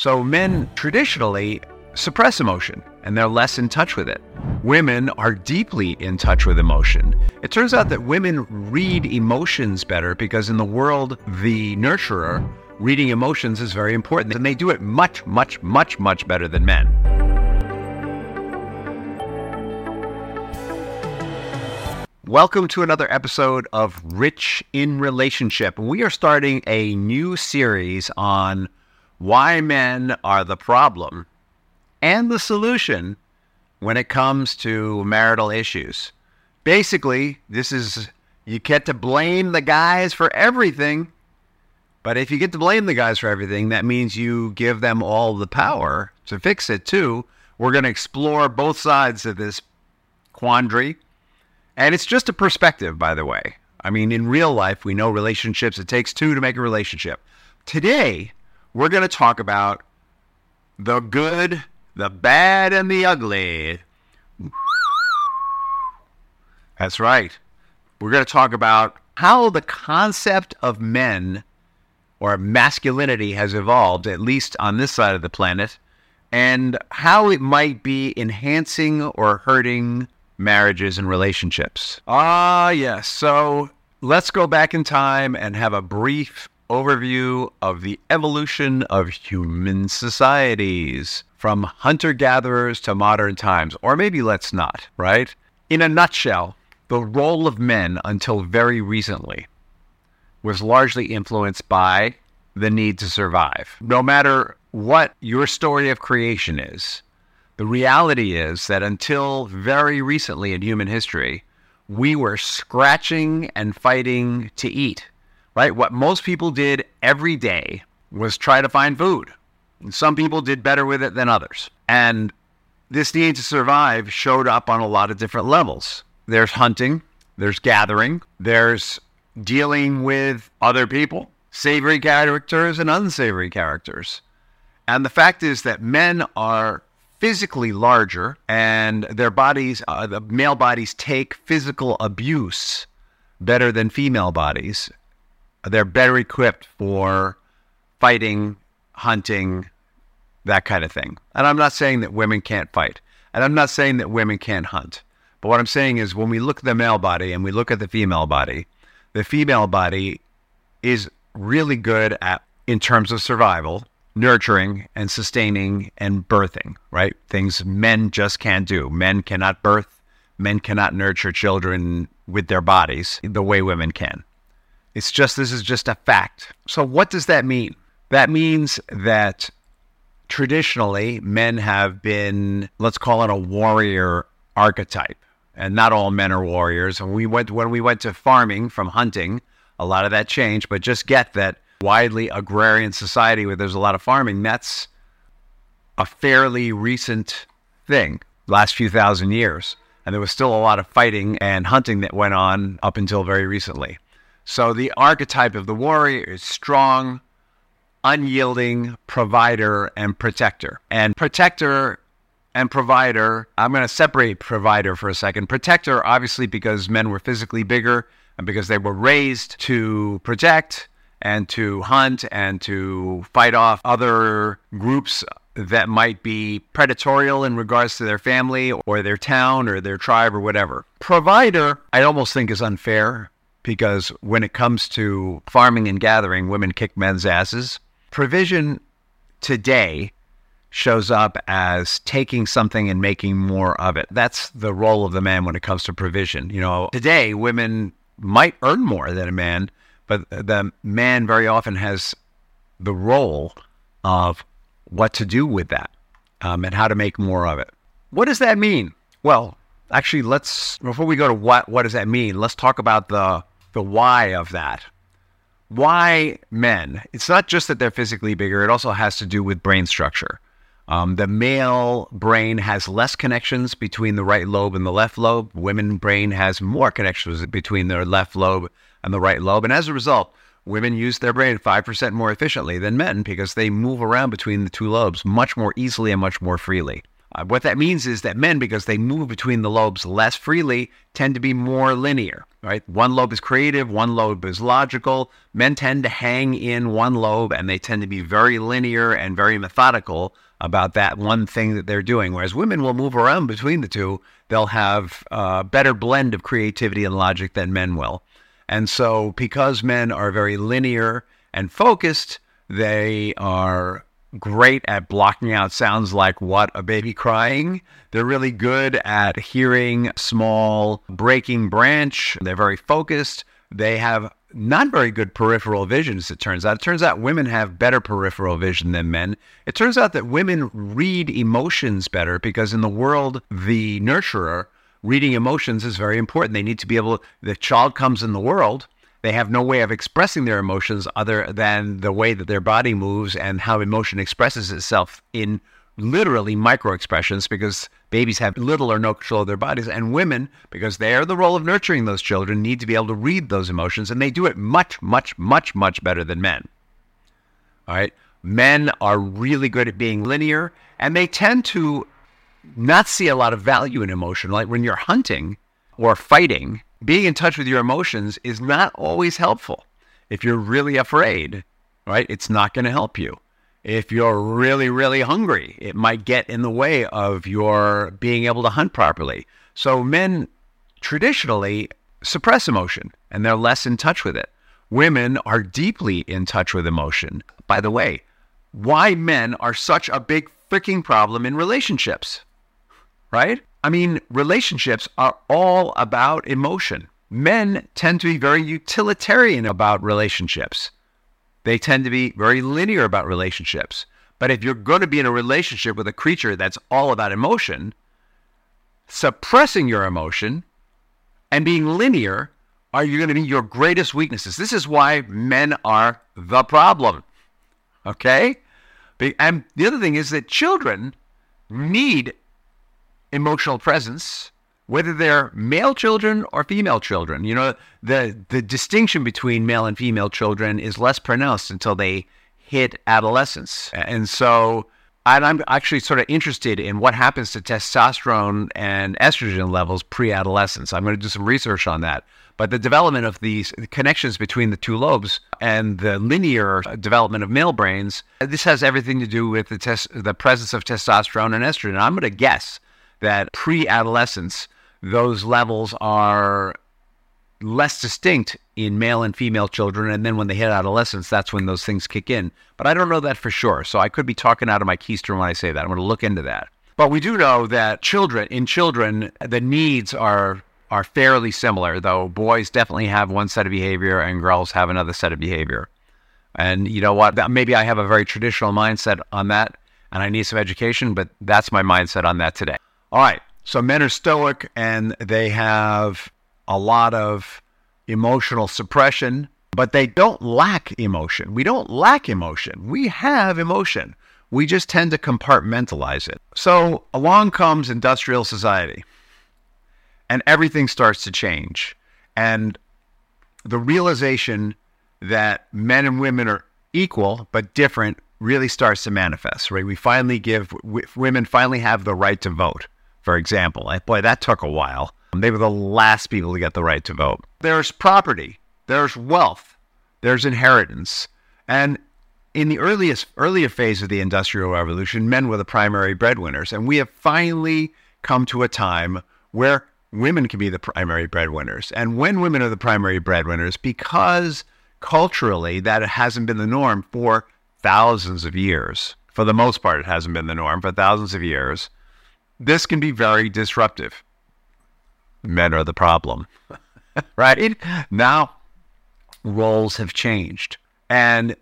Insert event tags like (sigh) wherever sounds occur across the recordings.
So men traditionally suppress emotion and they're less in touch with it. Women are deeply in touch with emotion. It turns out that women read emotions better because in the world, the nurturer, reading emotions is very important. And they do it much, much, much, much better than men. Welcome to another episode of Rich in Relationship. We are starting a new series on why men are the problem and the solution when it comes to marital issues. Basically, this is you get to blame the guys for everything. But if you get to blame the guys for everything, that means you give them all the power to fix it too. We're going to explore both sides of this quandary. And it's just a perspective, by the way. I mean, in real life, we know relationships, it takes two to make a relationship. Today, we're going to talk about the good, the bad, and the ugly. That's right. We're going to talk about how the concept of men or masculinity has evolved, at least on this side of the planet, and how it might be enhancing or hurting marriages and relationships. Ah, yes. So let's go back in time and have a brief overview of the evolution of human societies from hunter gatherers to modern times. Or maybe let's not, right? In a nutshell, the role of men until very recently was largely influenced by the need to survive. No matter what your story of creation is, the reality is that until very recently in human history, we were scratching and fighting to eat right? What most people did every day was try to find food. And some people did better with it than others. And this need to survive showed up on a lot of different levels. There's hunting, there's gathering, there's dealing with other people, savory characters and unsavory characters. And the fact is that men are physically larger and their bodies, uh, the male bodies take physical abuse better than female bodies they're better equipped for fighting, hunting, that kind of thing. And I'm not saying that women can't fight. And I'm not saying that women can't hunt. But what I'm saying is when we look at the male body and we look at the female body, the female body is really good at in terms of survival, nurturing and sustaining and birthing, right? Things men just can't do. Men cannot birth, men cannot nurture children with their bodies the way women can. It's just, this is just a fact. So, what does that mean? That means that traditionally men have been, let's call it a warrior archetype. And not all men are warriors. And we went, when we went to farming from hunting, a lot of that changed. But just get that widely agrarian society where there's a lot of farming, that's a fairly recent thing, last few thousand years. And there was still a lot of fighting and hunting that went on up until very recently. So the archetype of the warrior is strong, unyielding, provider, and protector. And protector and provider, I'm going to separate provider for a second. Protector, obviously, because men were physically bigger and because they were raised to protect and to hunt and to fight off other groups that might be predatorial in regards to their family or their town or their tribe or whatever. Provider, I almost think is unfair because when it comes to farming and gathering, women kick men's asses. Provision today shows up as taking something and making more of it. That's the role of the man when it comes to provision. You know, today women might earn more than a man, but the man very often has the role of what to do with that um, and how to make more of it. What does that mean? Well, actually, let's before we go to what what does that mean, let's talk about the the why of that. Why men? It's not just that they're physically bigger, it also has to do with brain structure. Um, the male brain has less connections between the right lobe and the left lobe. Women brain has more connections between their left lobe and the right lobe. And as a result, women use their brain 5% more efficiently than men because they move around between the two lobes much more easily and much more freely. Uh, what that means is that men, because they move between the lobes less freely, tend to be more linear, right? One lobe is creative, one lobe is logical. Men tend to hang in one lobe and they tend to be very linear and very methodical about that one thing that they're doing. Whereas women will move around between the two. They'll have a better blend of creativity and logic than men will. And so, because men are very linear and focused, they are great at blocking out sounds like what a baby crying. They're really good at hearing small breaking branch. They're very focused. They have not very good peripheral vision, as it turns out. It turns out women have better peripheral vision than men. It turns out that women read emotions better because in the world, the nurturer, reading emotions is very important. They need to be able, the child comes in the world, they have no way of expressing their emotions other than the way that their body moves and how emotion expresses itself in literally micro expressions because babies have little or no control of their bodies. And women, because they are the role of nurturing those children, need to be able to read those emotions. And they do it much, much, much, much better than men. All right. Men are really good at being linear and they tend to not see a lot of value in emotion. Like when you're hunting or fighting, being in touch with your emotions is not always helpful. If you're really afraid, right, it's not going to help you if you're really, really hungry, it might get in the way of your being able to hunt properly. So men traditionally suppress emotion and they're less in touch with it. Women are deeply in touch with emotion. By the way, why men are such a big freaking problem in relationships, right? I mean, relationships are all about emotion. Men tend to be very utilitarian about relationships. They tend to be very linear about relationships. But if you're going to be in a relationship with a creature that's all about emotion, suppressing your emotion and being linear are you going to be your greatest weaknesses. This is why men are the problem. Okay? And the other thing is that children need emotional presence whether they're male children or female children. You know, the the distinction between male and female children is less pronounced until they hit adolescence. And so and I'm actually sort of interested in what happens to testosterone and estrogen levels pre-adolescence. I'm going to do some research on that. But the development of these connections between the two lobes and the linear uh, development of male brains, this has everything to do with the, tes- the presence of testosterone and estrogen. I'm going to guess that pre-adolescence, those levels are less distinct in male and female children. And then when they hit adolescence, that's when those things kick in. But I don't know that for sure. So I could be talking out of my keister when I say that. I'm going to look into that. But we do know that children, in children, the needs are are fairly similar, though boys definitely have one set of behavior and girls have another set of behavior. And you know what? Maybe I have a very traditional mindset on that and I need some education, but that's my mindset on that today. All right. So men are stoic and they have a lot of emotional suppression, but they don't lack emotion. We don't lack emotion. We have emotion. We just tend to compartmentalize it. So along comes industrial society and everything starts to change. And the realization that men and women are equal but different really starts to manifest, right? We finally give, women finally have the right to vote for example. Boy, that took a while. They were the last people to get the right to vote. There's property, there's wealth, there's inheritance. And in the earliest earlier phase of the Industrial Revolution, men were the primary breadwinners. And we have finally come to a time where women can be the primary breadwinners. And when women are the primary breadwinners, because culturally that hasn't been the norm for thousands of years. For the most part, it hasn't been the norm for thousands of years this can be very disruptive. Men are the problem, (laughs) right? Now, roles have changed. And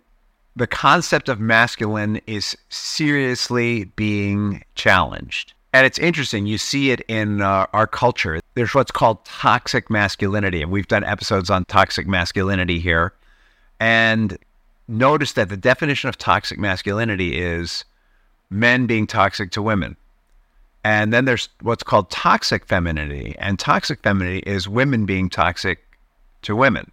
the concept of masculine is seriously being challenged. And it's interesting. You see it in uh, our culture. There's what's called toxic masculinity. And we've done episodes on toxic masculinity here. And notice that the definition of toxic masculinity is men being toxic to women. And then there's what's called toxic femininity. And toxic femininity is women being toxic to women.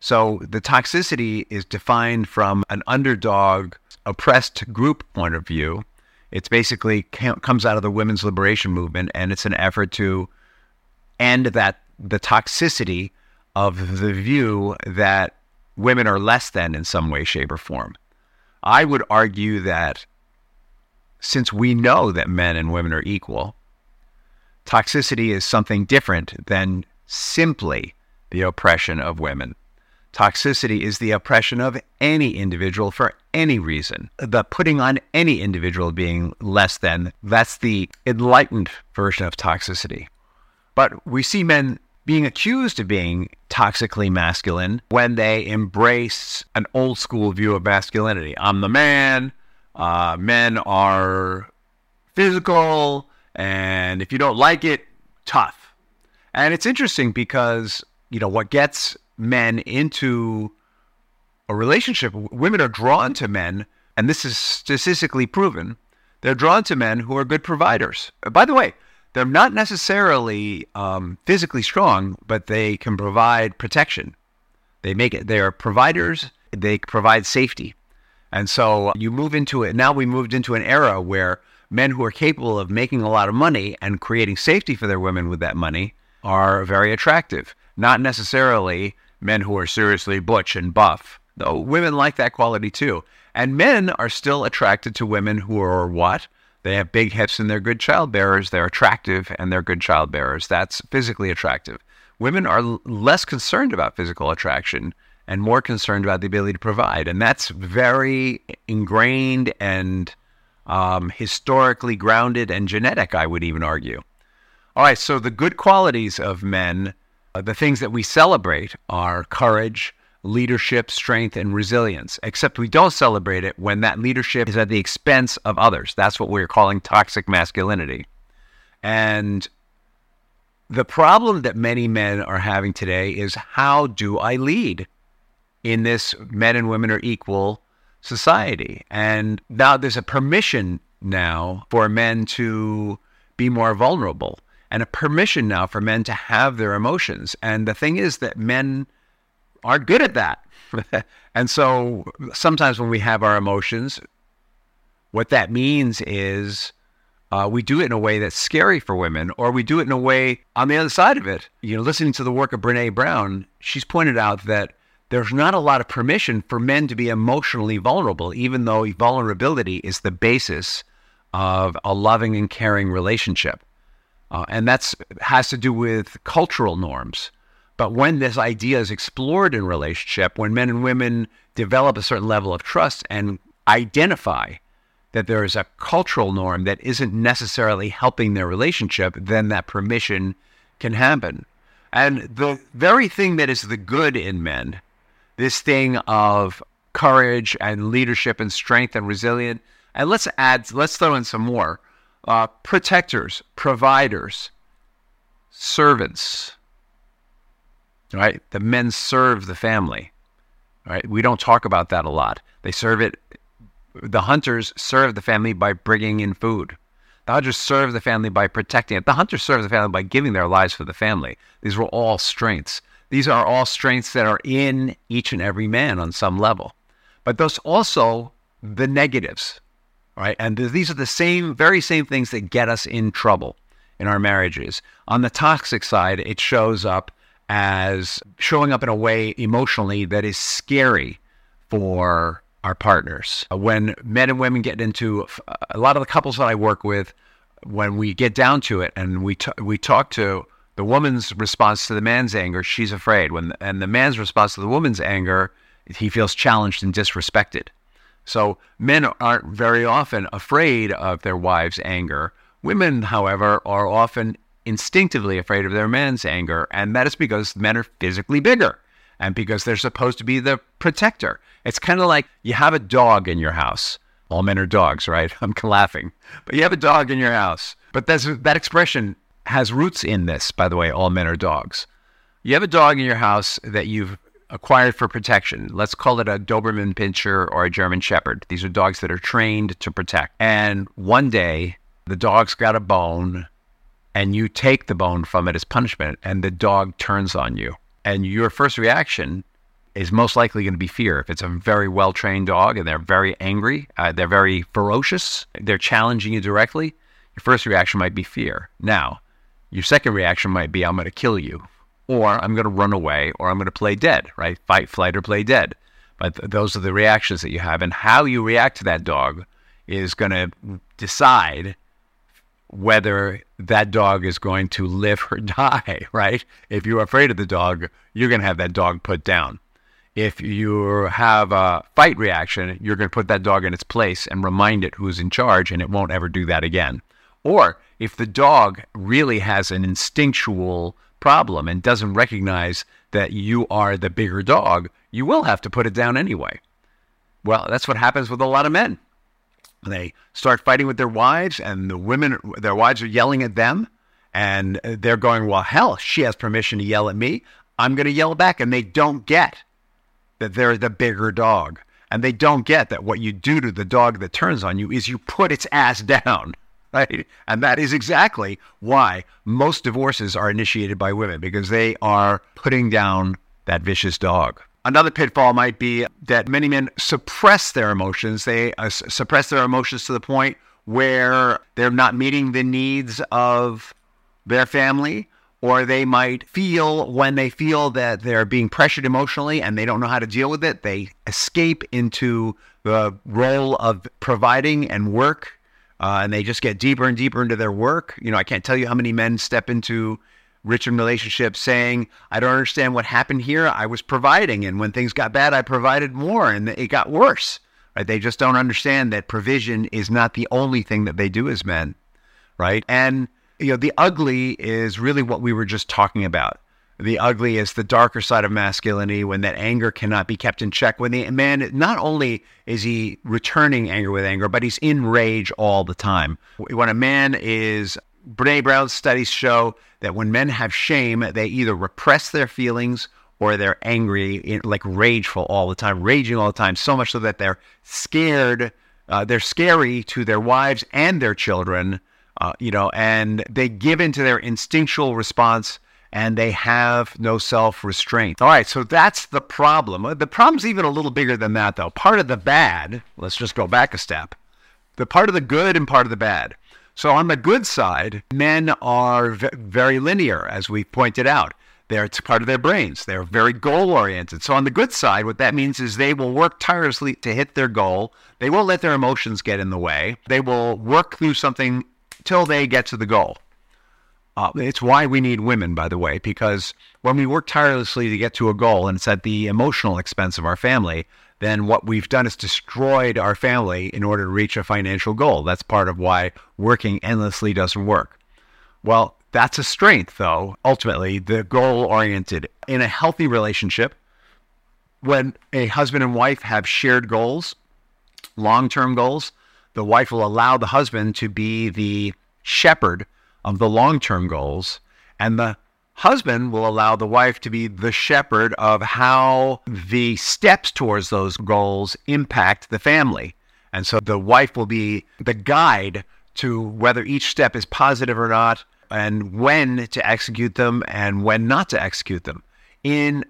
So the toxicity is defined from an underdog, oppressed group point of view. It's basically comes out of the women's liberation movement, and it's an effort to end that the toxicity of the view that women are less than in some way, shape, or form. I would argue that since we know that men and women are equal, toxicity is something different than simply the oppression of women. Toxicity is the oppression of any individual for any reason. The putting on any individual being less than, that's the enlightened version of toxicity. But we see men being accused of being toxically masculine when they embrace an old school view of masculinity. I'm the man, uh, men are physical, and if you don't like it, tough. And it's interesting because, you know, what gets men into a relationship, women are drawn to men, and this is statistically proven. They're drawn to men who are good providers. By the way, they're not necessarily um, physically strong, but they can provide protection. They make it. They are providers. They provide safety, and so you move into it. Now we moved into an era where men who are capable of making a lot of money and creating safety for their women with that money are very attractive. Not necessarily men who are seriously butch and buff, though women like that quality too. And men are still attracted to women who are what? They have big hips and they're good child bearers. They're attractive and they're good child bearers. That's physically attractive. Women are less concerned about physical attraction and more concerned about the ability to provide. And that's very ingrained and um, historically grounded and genetic, I would even argue. All right, so the good qualities of men uh, the things that we celebrate are courage, leadership, strength, and resilience, except we don't celebrate it when that leadership is at the expense of others. That's what we're calling toxic masculinity. And the problem that many men are having today is how do I lead in this men and women are equal society? And now there's a permission now for men to be more vulnerable and a permission now for men to have their emotions. And the thing is that men aren't good at that. (laughs) and so sometimes when we have our emotions, what that means is uh, we do it in a way that's scary for women, or we do it in a way on the other side of it. You know, listening to the work of Brene Brown, she's pointed out that there's not a lot of permission for men to be emotionally vulnerable, even though vulnerability is the basis of a loving and caring relationship. Uh, and that's has to do with cultural norms. But when this idea is explored in relationship, when men and women develop a certain level of trust and identify that there is a cultural norm that isn't necessarily helping their relationship, then that permission can happen. And the very thing that is the good in men, this thing of courage and leadership and strength and resilience, and let's add, let's throw in some more uh, protectors, providers, servants. Right? The men serve the family. Right? We don't talk about that a lot. They serve it. The hunters serve the family by bringing in food. The hunters serve the family by protecting it. The hunters serve the family by giving their lives for the family. These were all strengths. These are all strengths that are in each and every man on some level. But those also the negatives right? And these are the same, very same things that get us in trouble in our marriages. On the toxic side, it shows up as showing up in a way emotionally that is scary for our partners. When men and women get into uh, a lot of the couples that I work with, when we get down to it and we t- we talk to the woman's response to the man's anger, she's afraid. When and the man's response to the woman's anger, he feels challenged and disrespected. So men aren't very often afraid of their wives' anger. Women, however, are often instinctively afraid of their man's anger, and that is because men are physically bigger and because they're supposed to be the protector. It's kind of like you have a dog in your house. All men are dogs, right? (laughs) I'm laughing. But you have a dog in your house. But that's, that expression has roots in this, by the way, all men are dogs. You have a dog in your house that you've acquired for protection. Let's call it a Doberman Pinscher or a German Shepherd. These are dogs that are trained to protect. And one day, the dog's got a bone, and you take the bone from it as punishment, and the dog turns on you. And your first reaction is most likely going to be fear. If it's a very well trained dog and they're very angry, uh, they're very ferocious, they're challenging you directly, your first reaction might be fear. Now, your second reaction might be, I'm going to kill you, or I'm going to run away, or I'm going to play dead, right? Fight, flight, or play dead. But th- those are the reactions that you have. And how you react to that dog is going to decide whether that dog is going to live or (laughs) die, right? If you're afraid of the dog, you're going to have that dog put down. If you have a fight reaction, you're going to put that dog in its place and remind it who's in charge, and it won't ever do that again. Or if the dog really has an instinctual problem and doesn't recognize that you are the bigger dog, you will have to put it down anyway. Well, that's what happens with a lot of men. They start fighting with their wives, and the women, their wives are yelling at them, and they're going, Well, hell, she has permission to yell at me. I'm going to yell back. And they don't get that they're the bigger dog. And they don't get that what you do to the dog that turns on you is you put its ass (laughs) down. Right? And that is exactly why most divorces are initiated by women because they are putting down that vicious dog. Another pitfall might be that many men suppress their emotions. They uh, suppress their emotions to the point where they're not meeting the needs of their family, or they might feel when they feel that they're being pressured emotionally and they don't know how to deal with it, they escape into the role of providing and work. Uh, and they just get deeper and deeper into their work. You know, I can't tell you how many men step into rich in relationships saying, I don't understand what happened here. I was providing. And when things got bad, I provided more and it got worse. Right? They just don't understand that provision is not the only thing that they do as men. Right. And, you know, the ugly is really what we were just talking about. The ugly is the darker side of masculinity when that anger cannot be kept in check. When the man, not only is he returning anger with anger, but he's in rage all the time. When a man is Brene Brown's studies show that when men have shame, they either repress their feelings or they're angry, like rageful all the time, raging all the time, so much so that they're scared. Uh, they're scary to their wives and their children, uh, you know, and they give into their instinctual response and they have no self restraint. All right, so that's the problem. Uh, the problem's even a little bigger than that, though. Part of the bad, let's just go back a step. The part of the good and part of the bad. So on the good side, men are v- very linear, as we pointed out. They're it's part of their brains. They're very goal oriented. So on the good side, what that means is they will work tirelessly to hit their goal. They won't let their emotions get in the way. They will work through something till they get to the goal. Uh, it's why we need women, by the way, because when we work tirelessly to get to a goal and it's at the emotional expense of our family, then what we've done is destroyed our family in order to reach a financial goal. That's part of why working endlessly doesn't work. Well, that's a strength, though, ultimately, the goal oriented. In a healthy relationship, when a husband and wife have shared goals, long term goals, the wife will allow the husband to be the shepherd of the long term goals, and the husband will allow the wife to be the shepherd of how the steps towards those goals impact the family. And so the wife will be the guide to whether each step is positive or not, and when to execute them and when not to execute them. In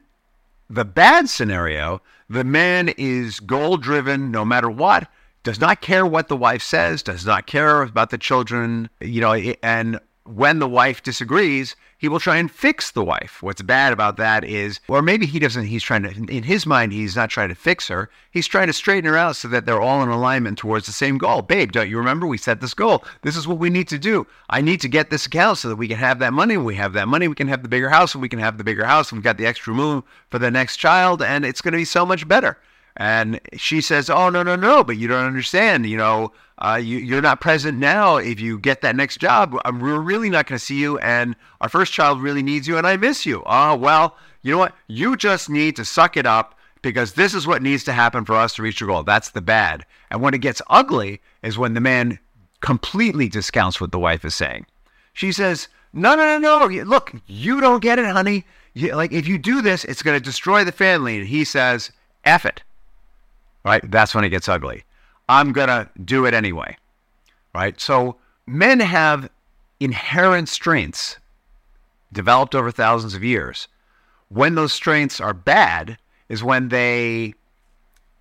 the bad scenario, the man is goal driven no matter what, does not care what the wife says, does not care about the children, you know, and when the wife disagrees, he will try and fix the wife. What's bad about that is, or maybe he doesn't, he's trying to, in his mind, he's not trying to fix her. He's trying to straighten her out so that they're all in alignment towards the same goal. Babe, don't you remember we set this goal? This is what we need to do. I need to get this account so that we can have that money. We have that money, we can have the bigger house, and we can have the bigger house. We've got the extra room for the next child, and it's going to be so much better. And she says, "Oh no, no, no! But you don't understand. You know, uh, you, are not present now. If you get that next job, I'm, we're really not going to see you. And our first child really needs you, and I miss you. Oh well, you know what? You just need to suck it up because this is what needs to happen for us to reach your goal. That's the bad. And when it gets ugly is when the man completely discounts what the wife is saying. She says, "No, no, no, no! Look, you don't get it, honey. You, like if you do this, it's going to destroy the family." And he says, "F it." Right? That's when it gets ugly. I'm going to do it anyway, right? So men have inherent strengths developed over thousands of years. When those strengths are bad, is when they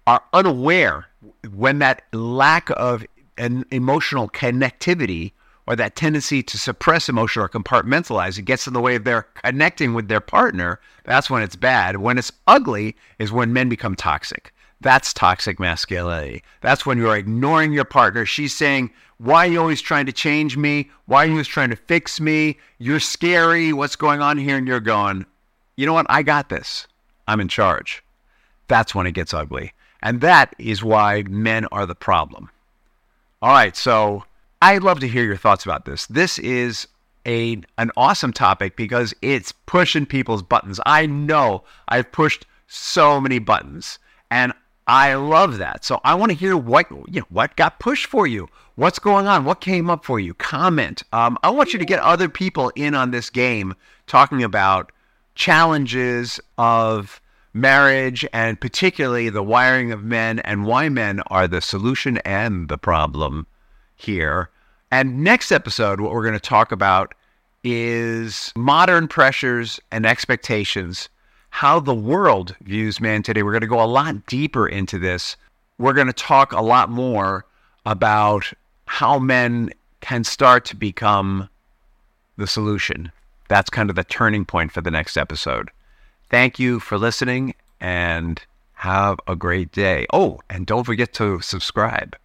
are unaware, when that lack of an emotional connectivity or that tendency to suppress emotion or compartmentalize, it gets in the way of their connecting with their partner. That's when it's bad. When it's ugly is when men become toxic. That's toxic masculinity. That's when you're ignoring your partner. She's saying, Why are you always trying to change me? Why are you always trying to fix me? You're scary. What's going on here? And you're going, You know what? I got this. I'm in charge. That's when it gets ugly. And that is why men are the problem. All right. So I'd love to hear your thoughts about this. This is a an awesome topic because it's pushing people's buttons. I know I've pushed so many buttons and I love that. So I want to hear what you know, what got pushed for you. What's going on? What came up for you? Comment. Um, I want you to get other people in on this game talking about challenges of marriage and particularly the wiring of men and why men are the solution and the problem here. And next episode, what we're going to talk about is modern pressures and expectations how the world views man today. We're going to go a lot deeper into this. We're going to talk a lot more about how men can start to become the solution. That's kind of the turning point for the next episode. Thank you for listening and have a great day. Oh, and don't forget to subscribe.